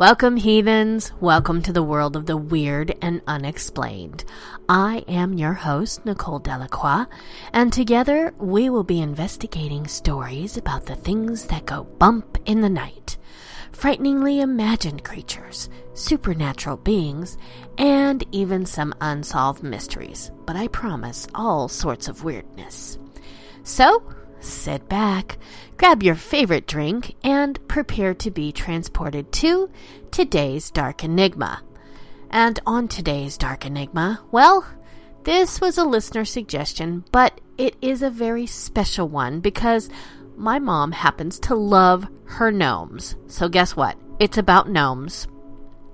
Welcome, heathens. Welcome to the world of the weird and unexplained. I am your host, Nicole Delacroix, and together we will be investigating stories about the things that go bump in the night, frighteningly imagined creatures, supernatural beings, and even some unsolved mysteries. But I promise all sorts of weirdness. So, sit back, grab your favorite drink, and prepare to be transported to today's Dark Enigma. And on today's Dark Enigma, well, this was a listener suggestion, but it is a very special one because my mom happens to love her gnomes. So guess what? It's about gnomes.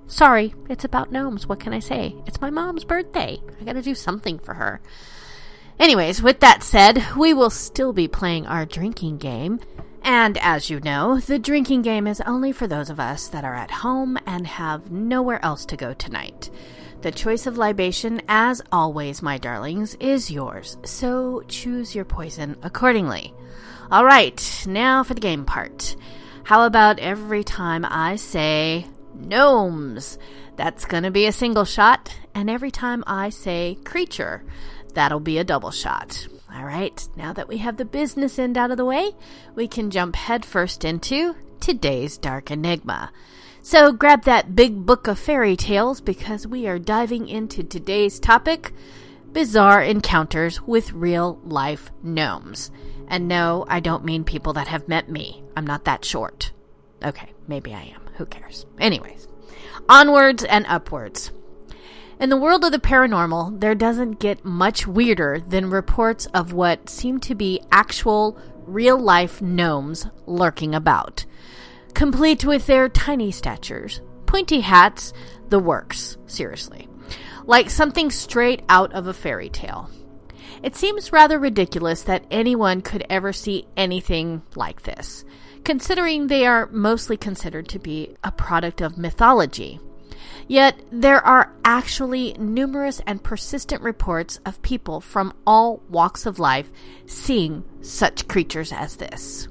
Sorry, it's about gnomes. What can I say? It's my mom's birthday. I gotta do something for her. Anyways, with that said, we will still be playing our drinking game. And as you know, the drinking game is only for those of us that are at home and have nowhere else to go tonight. The choice of libation, as always, my darlings, is yours, so choose your poison accordingly. Alright, now for the game part. How about every time I say gnomes? That's gonna be a single shot, and every time I say creature, That'll be a double shot. All right, now that we have the business end out of the way, we can jump headfirst into today's Dark Enigma. So grab that big book of fairy tales because we are diving into today's topic bizarre encounters with real life gnomes. And no, I don't mean people that have met me. I'm not that short. Okay, maybe I am. Who cares? Anyways, onwards and upwards. In the world of the paranormal, there doesn't get much weirder than reports of what seem to be actual, real life gnomes lurking about, complete with their tiny statures, pointy hats, the works, seriously. Like something straight out of a fairy tale. It seems rather ridiculous that anyone could ever see anything like this, considering they are mostly considered to be a product of mythology. Yet there are actually numerous and persistent reports of people from all walks of life seeing such creatures as this.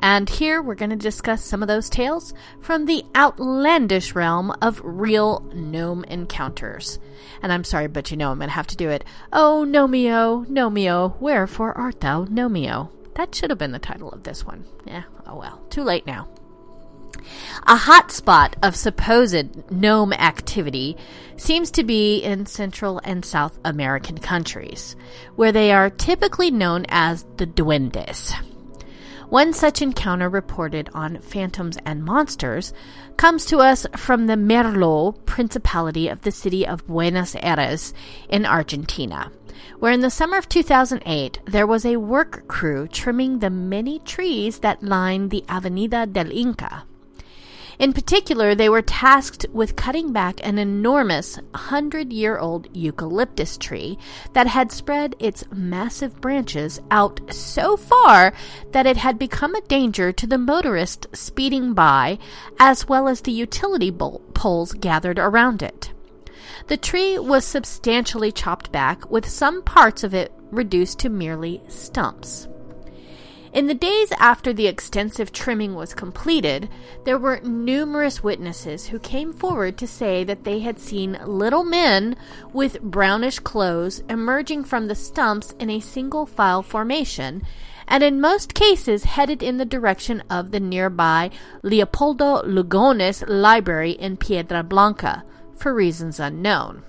And here we're going to discuss some of those tales from the outlandish realm of real gnome encounters. And I'm sorry, but you know I'm going to have to do it. Oh, Gnomeo, Gnomeo, wherefore art thou, Gnomeo? That should have been the title of this one. Yeah, oh well, too late now. A hotspot of supposed gnome activity seems to be in Central and South American countries, where they are typically known as the duendes. One such encounter reported on Phantoms and Monsters comes to us from the Merlo Principality of the city of Buenos Aires in Argentina, where in the summer of 2008 there was a work crew trimming the many trees that line the Avenida del Inca. In particular, they were tasked with cutting back an enormous 100 year old eucalyptus tree that had spread its massive branches out so far that it had become a danger to the motorist speeding by, as well as the utility poles gathered around it. The tree was substantially chopped back, with some parts of it reduced to merely stumps. In the days after the extensive trimming was completed, there were numerous witnesses who came forward to say that they had seen little men with brownish clothes emerging from the stumps in a single file formation, and in most cases headed in the direction of the nearby Leopoldo Lugones Library in Piedra Blanca, for reasons unknown.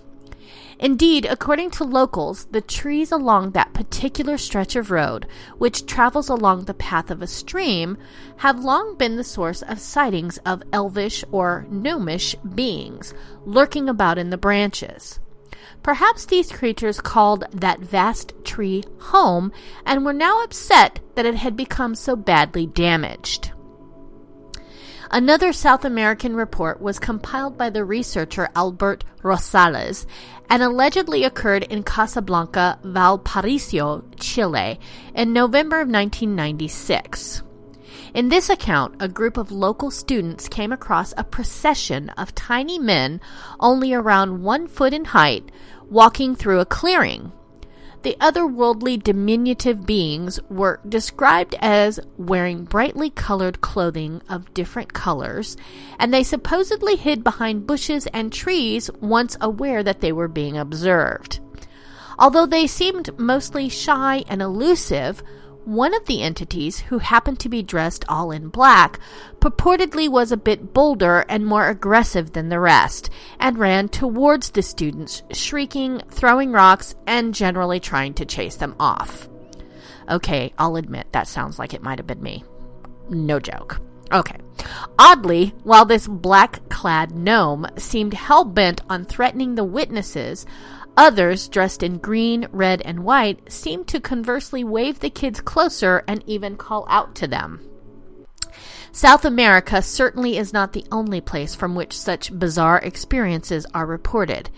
Indeed, according to locals, the trees along that particular stretch of road, which travels along the path of a stream, have long been the source of sightings of elvish or gnomish beings lurking about in the branches. Perhaps these creatures called that vast tree home and were now upset that it had become so badly damaged. Another South American report was compiled by the researcher Albert Rosales and allegedly occurred in Casablanca, Valparaiso, Chile, in November of 1996. In this account, a group of local students came across a procession of tiny men, only around one foot in height, walking through a clearing. The otherworldly diminutive beings were described as wearing brightly colored clothing of different colors, and they supposedly hid behind bushes and trees once aware that they were being observed. Although they seemed mostly shy and elusive, one of the entities, who happened to be dressed all in black, purportedly was a bit bolder and more aggressive than the rest, and ran towards the students, shrieking, throwing rocks, and generally trying to chase them off. Okay, I'll admit that sounds like it might have been me. No joke. Okay. Oddly, while this black clad gnome seemed hell bent on threatening the witnesses, Others, dressed in green, red, and white, seem to conversely wave the kids closer and even call out to them. South America certainly is not the only place from which such bizarre experiences are reported.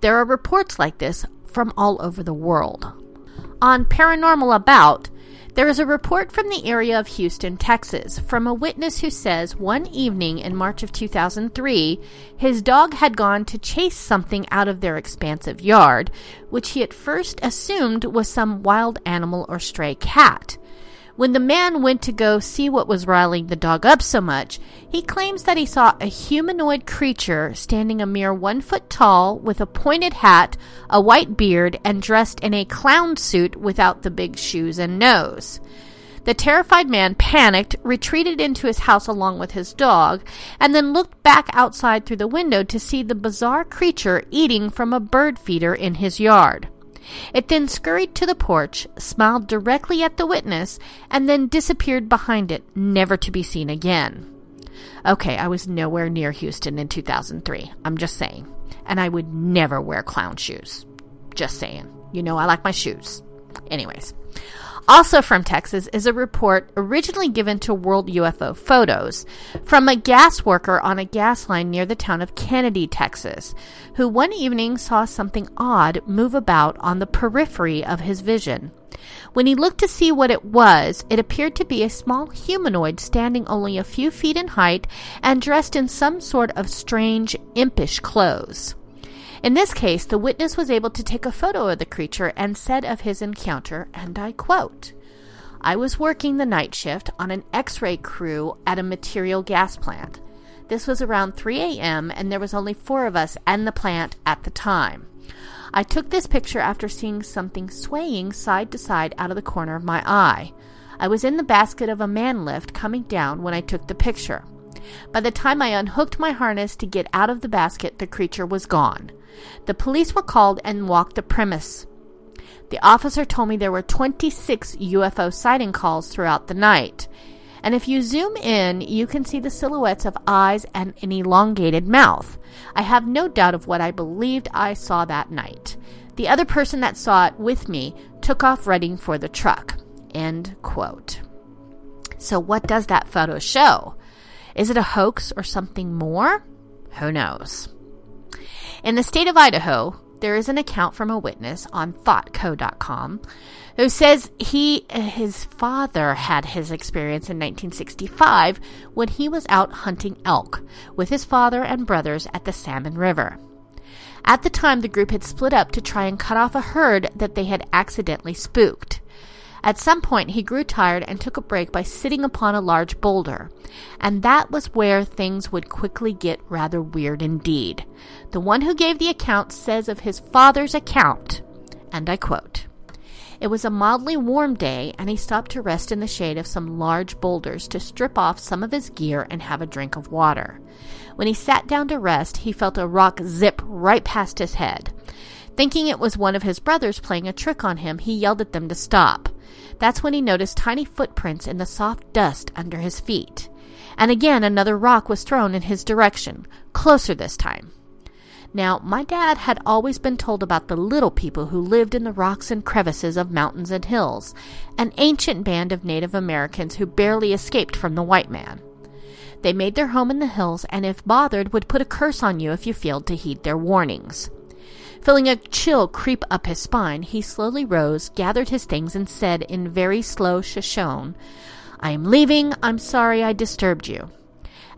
There are reports like this from all over the world. On Paranormal About, there is a report from the area of Houston, Texas, from a witness who says one evening in March of 2003, his dog had gone to chase something out of their expansive yard, which he at first assumed was some wild animal or stray cat. When the man went to go see what was riling the dog up so much, he claims that he saw a humanoid creature standing a mere one foot tall with a pointed hat, a white beard, and dressed in a clown suit without the big shoes and nose. The terrified man panicked, retreated into his house along with his dog, and then looked back outside through the window to see the bizarre creature eating from a bird feeder in his yard. It then scurried to the porch, smiled directly at the witness, and then disappeared behind it, never to be seen again. Okay, I was nowhere near Houston in 2003. I'm just saying. And I would never wear clown shoes. Just saying. You know, I like my shoes. Anyways. Also from Texas is a report originally given to World UFO Photos from a gas worker on a gas line near the town of Kenedy, Texas, who one evening saw something odd move about on the periphery of his vision. When he looked to see what it was, it appeared to be a small humanoid standing only a few feet in height and dressed in some sort of strange, impish clothes. In this case, the witness was able to take a photo of the creature and said of his encounter, and I quote, I was working the night shift on an x ray crew at a material gas plant. This was around 3 a.m., and there was only four of us and the plant at the time. I took this picture after seeing something swaying side to side out of the corner of my eye. I was in the basket of a man lift coming down when I took the picture. By the time I unhooked my harness to get out of the basket, the creature was gone. The police were called and walked the premise. The officer told me there were 26 UFO sighting calls throughout the night. And if you zoom in, you can see the silhouettes of eyes and an elongated mouth. I have no doubt of what I believed I saw that night. The other person that saw it with me took off running for the truck. End quote. So, what does that photo show? Is it a hoax or something more? Who knows? In the state of Idaho, there is an account from a witness on thoughtco.com who says he his father had his experience in 1965 when he was out hunting elk with his father and brothers at the Salmon River. At the time, the group had split up to try and cut off a herd that they had accidentally spooked. At some point, he grew tired and took a break by sitting upon a large boulder. And that was where things would quickly get rather weird indeed. The one who gave the account says of his father's account, and I quote, it was a mildly warm day, and he stopped to rest in the shade of some large boulders to strip off some of his gear and have a drink of water. When he sat down to rest, he felt a rock zip right past his head. Thinking it was one of his brothers playing a trick on him, he yelled at them to stop. That's when he noticed tiny footprints in the soft dust under his feet. And again another rock was thrown in his direction, closer this time. Now, my dad had always been told about the little people who lived in the rocks and crevices of mountains and hills, an ancient band of Native Americans who barely escaped from the white man. They made their home in the hills and, if bothered, would put a curse on you if you failed to heed their warnings. Feeling a chill creep up his spine, he slowly rose, gathered his things, and said in very slow Shoshone, I am leaving. I'm sorry I disturbed you.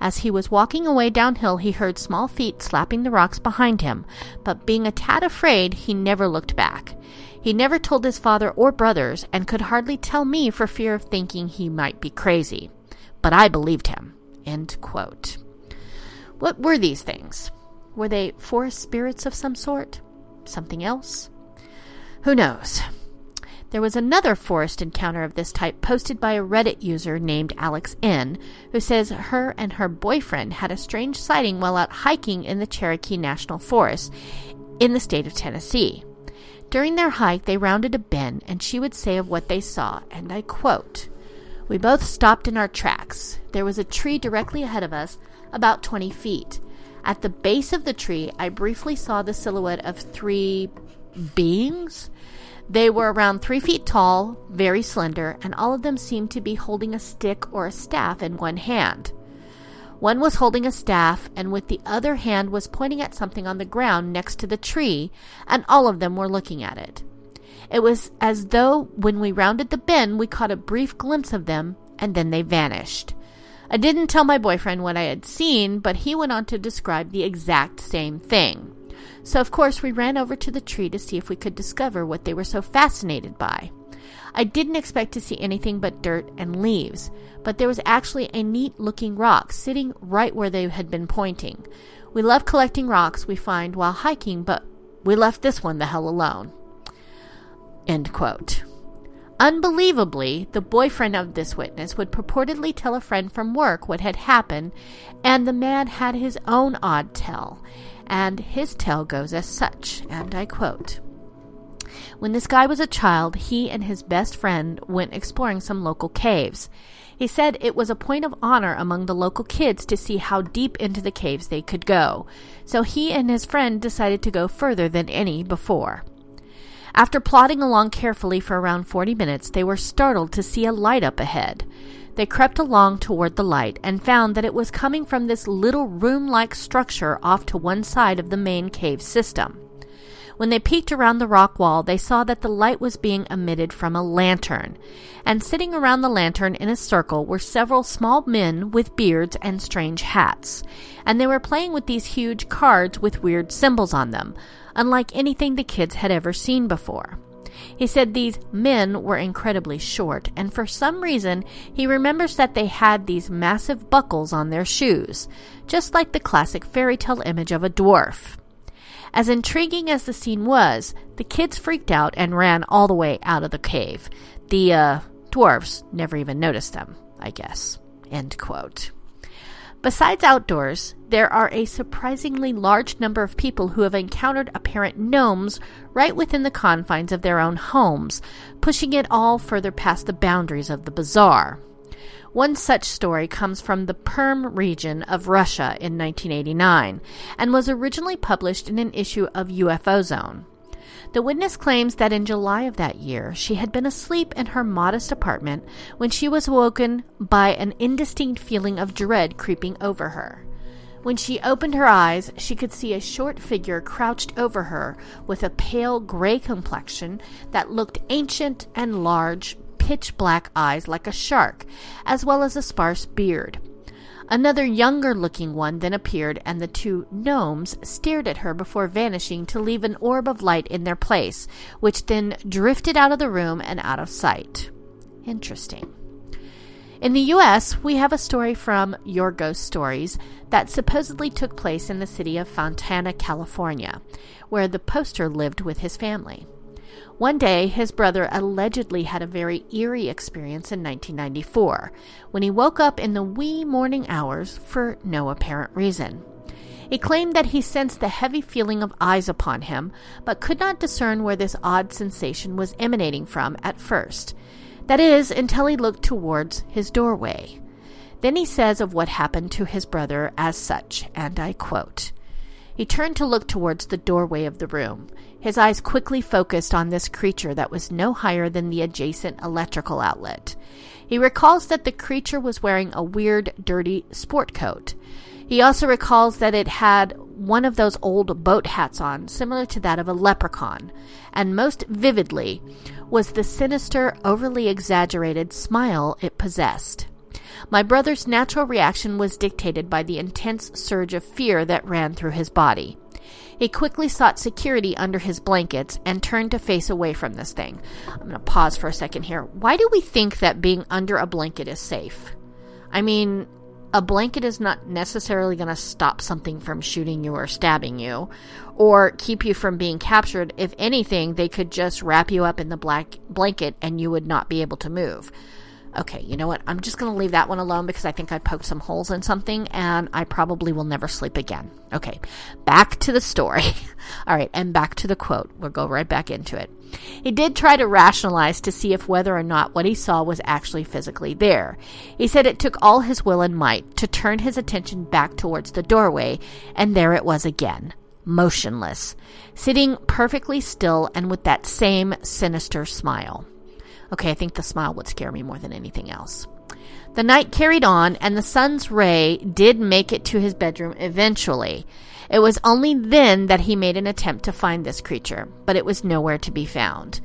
As he was walking away downhill, he heard small feet slapping the rocks behind him, but being a tad afraid, he never looked back. He never told his father or brothers, and could hardly tell me for fear of thinking he might be crazy. But I believed him. What were these things? Were they forest spirits of some sort? something else? Who knows? There was another forest encounter of this type posted by a Reddit user named Alex N, who says her and her boyfriend had a strange sighting while out hiking in the Cherokee National Forest in the state of Tennessee. During their hike, they rounded a bend, and she would say of what they saw, and I quote, We both stopped in our tracks. There was a tree directly ahead of us, about 20 feet. At the base of the tree, I briefly saw the silhouette of three beings. They were around three feet tall, very slender, and all of them seemed to be holding a stick or a staff in one hand. One was holding a staff, and with the other hand was pointing at something on the ground next to the tree, and all of them were looking at it. It was as though when we rounded the bend, we caught a brief glimpse of them, and then they vanished. I didn't tell my boyfriend what I had seen, but he went on to describe the exact same thing. So, of course, we ran over to the tree to see if we could discover what they were so fascinated by. I didn't expect to see anything but dirt and leaves, but there was actually a neat looking rock sitting right where they had been pointing. We love collecting rocks we find while hiking, but we left this one the hell alone. End quote. Unbelievably, the boyfriend of this witness would purportedly tell a friend from work what had happened, and the man had his own odd tell, and his tell goes as such, and I quote. When this guy was a child, he and his best friend went exploring some local caves. He said it was a point of honor among the local kids to see how deep into the caves they could go, so he and his friend decided to go further than any before. After plodding along carefully for around 40 minutes, they were startled to see a light up ahead. They crept along toward the light and found that it was coming from this little room like structure off to one side of the main cave system. When they peeked around the rock wall, they saw that the light was being emitted from a lantern. And sitting around the lantern in a circle were several small men with beards and strange hats. And they were playing with these huge cards with weird symbols on them, unlike anything the kids had ever seen before. He said these men were incredibly short, and for some reason he remembers that they had these massive buckles on their shoes, just like the classic fairy tale image of a dwarf. As intriguing as the scene was, the kids freaked out and ran all the way out of the cave. The uh, dwarfs never even noticed them, I guess. End quote. Besides outdoors, there are a surprisingly large number of people who have encountered apparent gnomes right within the confines of their own homes, pushing it all further past the boundaries of the bizarre. One such story comes from the Perm region of Russia in 1989 and was originally published in an issue of UFO Zone. The witness claims that in July of that year, she had been asleep in her modest apartment when she was woken by an indistinct feeling of dread creeping over her. When she opened her eyes, she could see a short figure crouched over her with a pale gray complexion that looked ancient and large, pitch black eyes like a shark, as well as a sparse beard. Another younger looking one then appeared, and the two gnomes stared at her before vanishing to leave an orb of light in their place, which then drifted out of the room and out of sight. Interesting. In the US, we have a story from Your Ghost Stories that supposedly took place in the city of Fontana, California, where the poster lived with his family. One day, his brother allegedly had a very eerie experience in 1994 when he woke up in the wee morning hours for no apparent reason. He claimed that he sensed the heavy feeling of eyes upon him, but could not discern where this odd sensation was emanating from at first. That is, until he looked towards his doorway. Then he says of what happened to his brother as such, and I quote He turned to look towards the doorway of the room. His eyes quickly focused on this creature that was no higher than the adjacent electrical outlet. He recalls that the creature was wearing a weird, dirty sport coat. He also recalls that it had one of those old boat hats on, similar to that of a leprechaun, and most vividly was the sinister, overly exaggerated smile it possessed. My brother's natural reaction was dictated by the intense surge of fear that ran through his body. He quickly sought security under his blankets and turned to face away from this thing. I'm going to pause for a second here. Why do we think that being under a blanket is safe? I mean, a blanket is not necessarily going to stop something from shooting you or stabbing you or keep you from being captured. If anything, they could just wrap you up in the black blanket and you would not be able to move. Okay, you know what? I'm just going to leave that one alone because I think I poked some holes in something and I probably will never sleep again. Okay, back to the story. All right, and back to the quote. We'll go right back into it. He did try to rationalize to see if whether or not what he saw was actually physically there. He said it took all his will and might to turn his attention back towards the doorway, and there it was again, motionless, sitting perfectly still and with that same sinister smile. Okay, I think the smile would scare me more than anything else. The night carried on, and the sun's ray did make it to his bedroom eventually. It was only then that he made an attempt to find this creature, but it was nowhere to be found.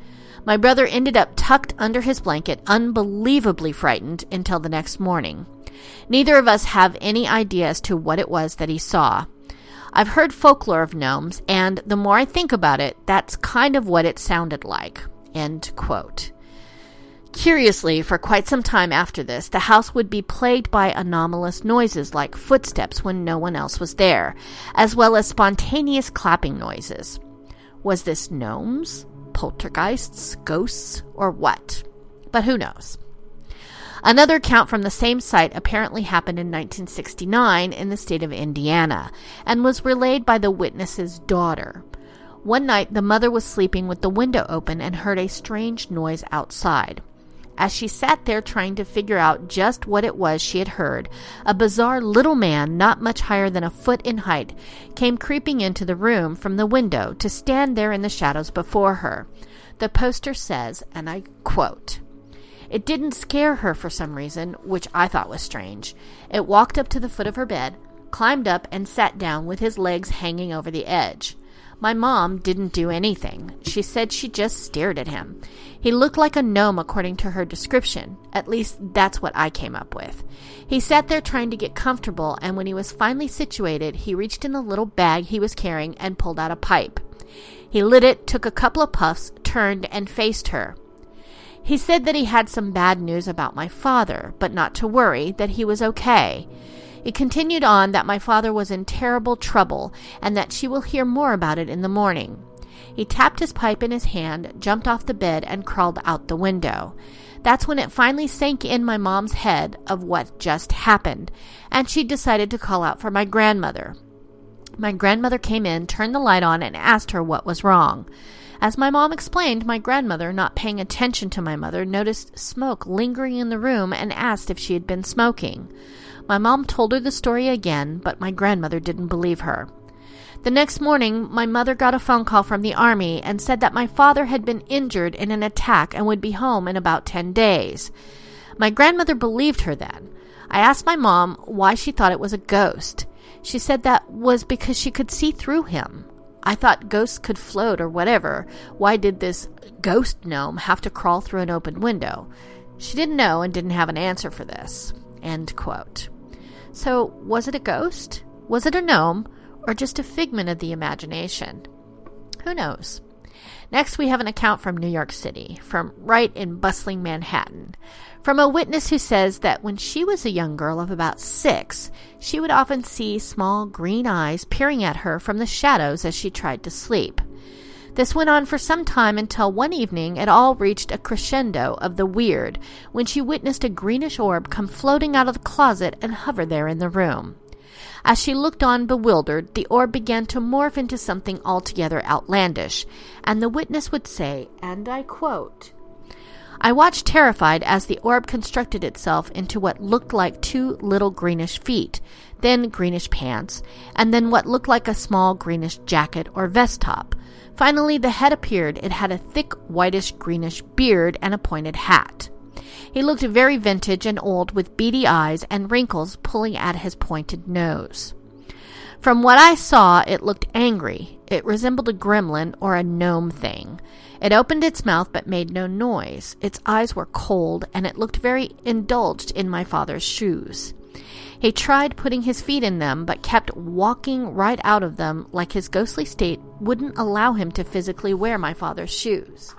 My brother ended up tucked under his blanket, unbelievably frightened, until the next morning. Neither of us have any idea as to what it was that he saw. I've heard folklore of gnomes, and the more I think about it, that's kind of what it sounded like. End quote. Curiously, for quite some time after this, the house would be plagued by anomalous noises like footsteps when no one else was there, as well as spontaneous clapping noises. Was this gnomes, poltergeists, ghosts, or what? But who knows? Another account from the same site apparently happened in 1969 in the state of Indiana and was relayed by the witness's daughter. One night, the mother was sleeping with the window open and heard a strange noise outside. As she sat there trying to figure out just what it was she had heard, a bizarre little man, not much higher than a foot in height, came creeping into the room from the window to stand there in the shadows before her. The poster says, and I quote, It didn't scare her for some reason, which I thought was strange. It walked up to the foot of her bed, climbed up, and sat down with his legs hanging over the edge. My mom didn't do anything. She said she just stared at him. He looked like a gnome according to her description. At least that's what I came up with. He sat there trying to get comfortable, and when he was finally situated, he reached in the little bag he was carrying and pulled out a pipe. He lit it, took a couple of puffs, turned, and faced her. He said that he had some bad news about my father, but not to worry, that he was okay. It continued on that my father was in terrible trouble and that she will hear more about it in the morning. He tapped his pipe in his hand, jumped off the bed, and crawled out the window. That's when it finally sank in my mom's head of what just happened, and she decided to call out for my grandmother. My grandmother came in, turned the light on, and asked her what was wrong. As my mom explained, my grandmother, not paying attention to my mother, noticed smoke lingering in the room and asked if she had been smoking. My mom told her the story again, but my grandmother didn't believe her. The next morning, my mother got a phone call from the army and said that my father had been injured in an attack and would be home in about 10 days. My grandmother believed her then. I asked my mom why she thought it was a ghost. She said that was because she could see through him. I thought ghosts could float or whatever. Why did this ghost gnome have to crawl through an open window? She didn't know and didn't have an answer for this. End quote. So, was it a ghost? Was it a gnome? Or just a figment of the imagination? Who knows? Next, we have an account from New York City, from right in bustling Manhattan, from a witness who says that when she was a young girl of about six, she would often see small green eyes peering at her from the shadows as she tried to sleep. This went on for some time until one evening it all reached a crescendo of the weird when she witnessed a greenish orb come floating out of the closet and hover there in the room. As she looked on bewildered, the orb began to morph into something altogether outlandish, and the witness would say, and I quote, I watched terrified as the orb constructed itself into what looked like two little greenish feet, then greenish pants, and then what looked like a small greenish jacket or vest top. Finally, the head appeared. It had a thick whitish greenish beard and a pointed hat. He looked very vintage and old with beady eyes and wrinkles pulling at his pointed nose. From what I saw, it looked angry. It resembled a gremlin or a gnome thing. It opened its mouth but made no noise. Its eyes were cold, and it looked very indulged in my father's shoes. He tried putting his feet in them, but kept walking right out of them like his ghostly state wouldn't allow him to physically wear my father's shoes.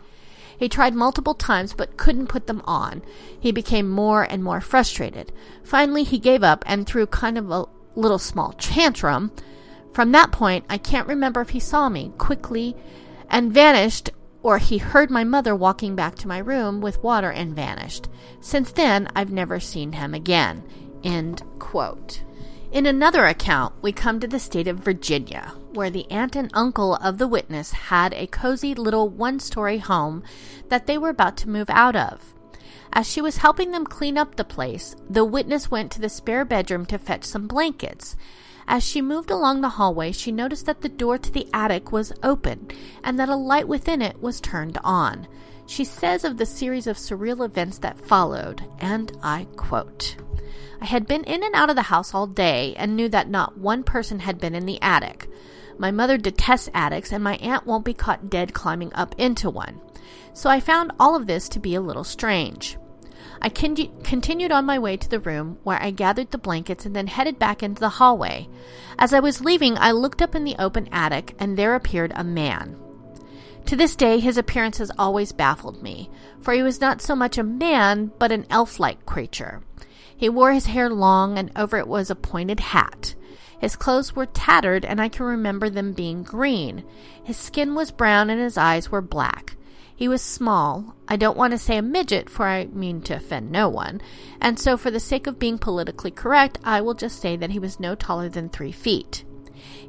He tried multiple times but couldn't put them on. He became more and more frustrated. Finally, he gave up and threw kind of a little small tantrum. From that point, I can't remember if he saw me quickly and vanished or he heard my mother walking back to my room with water and vanished. Since then, I've never seen him again. End quote. In another account, we come to the state of Virginia, where the aunt and uncle of the witness had a cozy little one story home that they were about to move out of. As she was helping them clean up the place, the witness went to the spare bedroom to fetch some blankets. As she moved along the hallway, she noticed that the door to the attic was open and that a light within it was turned on. She says of the series of surreal events that followed, and I quote I had been in and out of the house all day and knew that not one person had been in the attic. My mother detests attics, and my aunt won't be caught dead climbing up into one. So I found all of this to be a little strange. I con- continued on my way to the room where I gathered the blankets and then headed back into the hallway. As I was leaving, I looked up in the open attic, and there appeared a man. To this day, his appearance has always baffled me, for he was not so much a man, but an elf like creature. He wore his hair long, and over it was a pointed hat. His clothes were tattered, and I can remember them being green. His skin was brown, and his eyes were black. He was small. I don't want to say a midget, for I mean to offend no one. And so, for the sake of being politically correct, I will just say that he was no taller than three feet.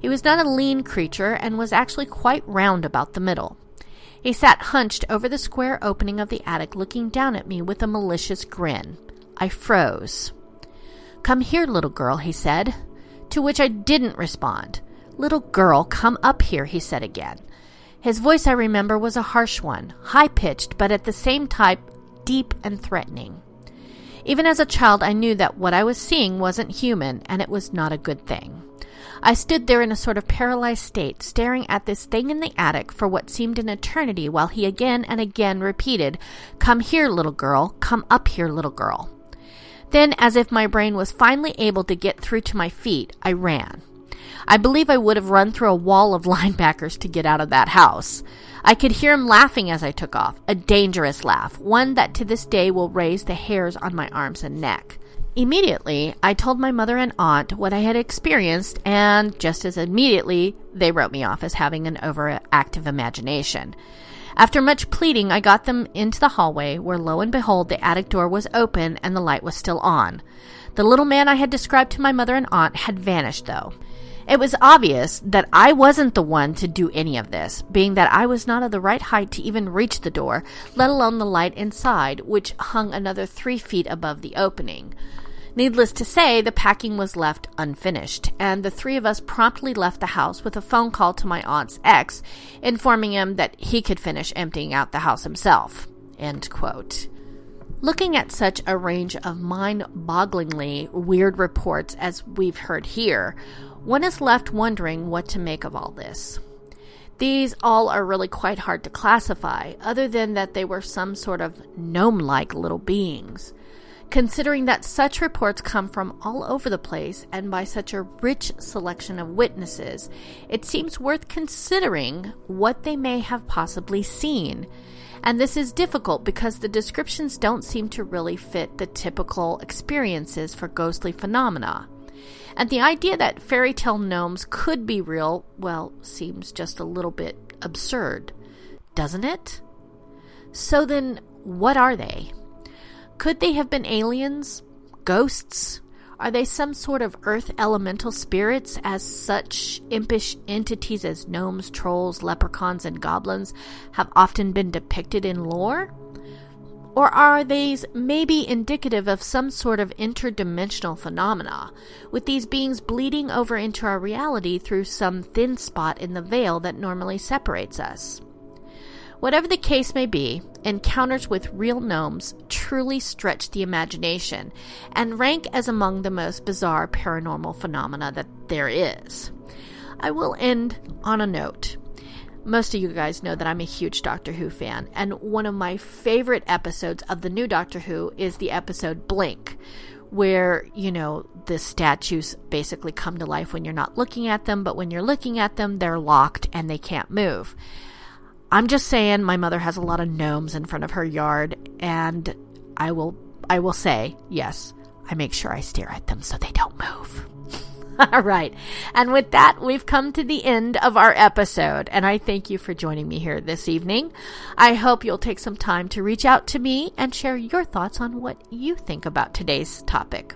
He was not a lean creature, and was actually quite round about the middle. He sat hunched over the square opening of the attic, looking down at me with a malicious grin. I froze. Come here, little girl, he said, to which I didn't respond. Little girl, come up here, he said again. His voice, I remember, was a harsh one, high pitched, but at the same time deep and threatening. Even as a child, I knew that what I was seeing wasn't human, and it was not a good thing. I stood there in a sort of paralyzed state, staring at this thing in the attic for what seemed an eternity, while he again and again repeated, Come here, little girl, come up here, little girl. Then, as if my brain was finally able to get through to my feet, I ran. I believe I would have run through a wall of linebackers to get out of that house. I could hear him laughing as I took off, a dangerous laugh, one that to this day will raise the hairs on my arms and neck. Immediately, I told my mother and aunt what I had experienced, and just as immediately, they wrote me off as having an overactive imagination. After much pleading, I got them into the hallway, where lo and behold, the attic door was open and the light was still on. The little man I had described to my mother and aunt had vanished, though. It was obvious that I wasn't the one to do any of this, being that I was not of the right height to even reach the door, let alone the light inside, which hung another three feet above the opening. Needless to say, the packing was left unfinished, and the three of us promptly left the house with a phone call to my aunt's ex, informing him that he could finish emptying out the house himself. End quote. Looking at such a range of mind bogglingly weird reports as we've heard here, one is left wondering what to make of all this. These all are really quite hard to classify, other than that they were some sort of gnome like little beings. Considering that such reports come from all over the place and by such a rich selection of witnesses, it seems worth considering what they may have possibly seen and this is difficult because the descriptions don't seem to really fit the typical experiences for ghostly phenomena. And the idea that fairy tale gnomes could be real, well, seems just a little bit absurd, doesn't it? So then, what are they? Could they have been aliens? Ghosts? Are they some sort of earth elemental spirits, as such impish entities as gnomes, trolls, leprechauns, and goblins have often been depicted in lore? Or are these maybe indicative of some sort of interdimensional phenomena, with these beings bleeding over into our reality through some thin spot in the veil that normally separates us? Whatever the case may be, encounters with real gnomes truly stretch the imagination and rank as among the most bizarre paranormal phenomena that there is. I will end on a note. Most of you guys know that I'm a huge Doctor Who fan, and one of my favorite episodes of the new Doctor Who is the episode Blink, where, you know, the statues basically come to life when you're not looking at them, but when you're looking at them, they're locked and they can't move. I'm just saying my mother has a lot of gnomes in front of her yard and I will I will say, yes, I make sure I stare at them so they don't move. All right. And with that, we've come to the end of our episode, and I thank you for joining me here this evening. I hope you'll take some time to reach out to me and share your thoughts on what you think about today's topic.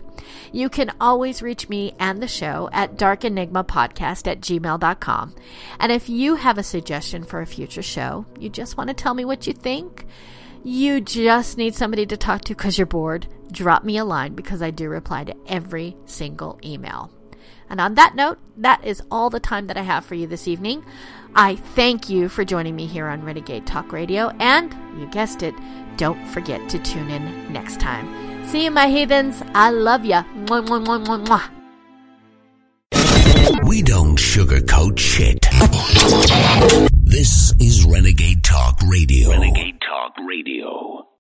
You can always reach me and the show at darkenigmapodcast at gmail.com. And if you have a suggestion for a future show, you just want to tell me what you think, you just need somebody to talk to because you're bored, drop me a line because I do reply to every single email. And on that note, that is all the time that I have for you this evening. I thank you for joining me here on Renegade Talk Radio, and you guessed it, don't forget to tune in next time. See you, my heathens. I love ya. Mwah, mwah, mwah, mwah, mwah. We don't sugarcoat shit. This is Renegade Talk Radio. Renegade Talk Radio.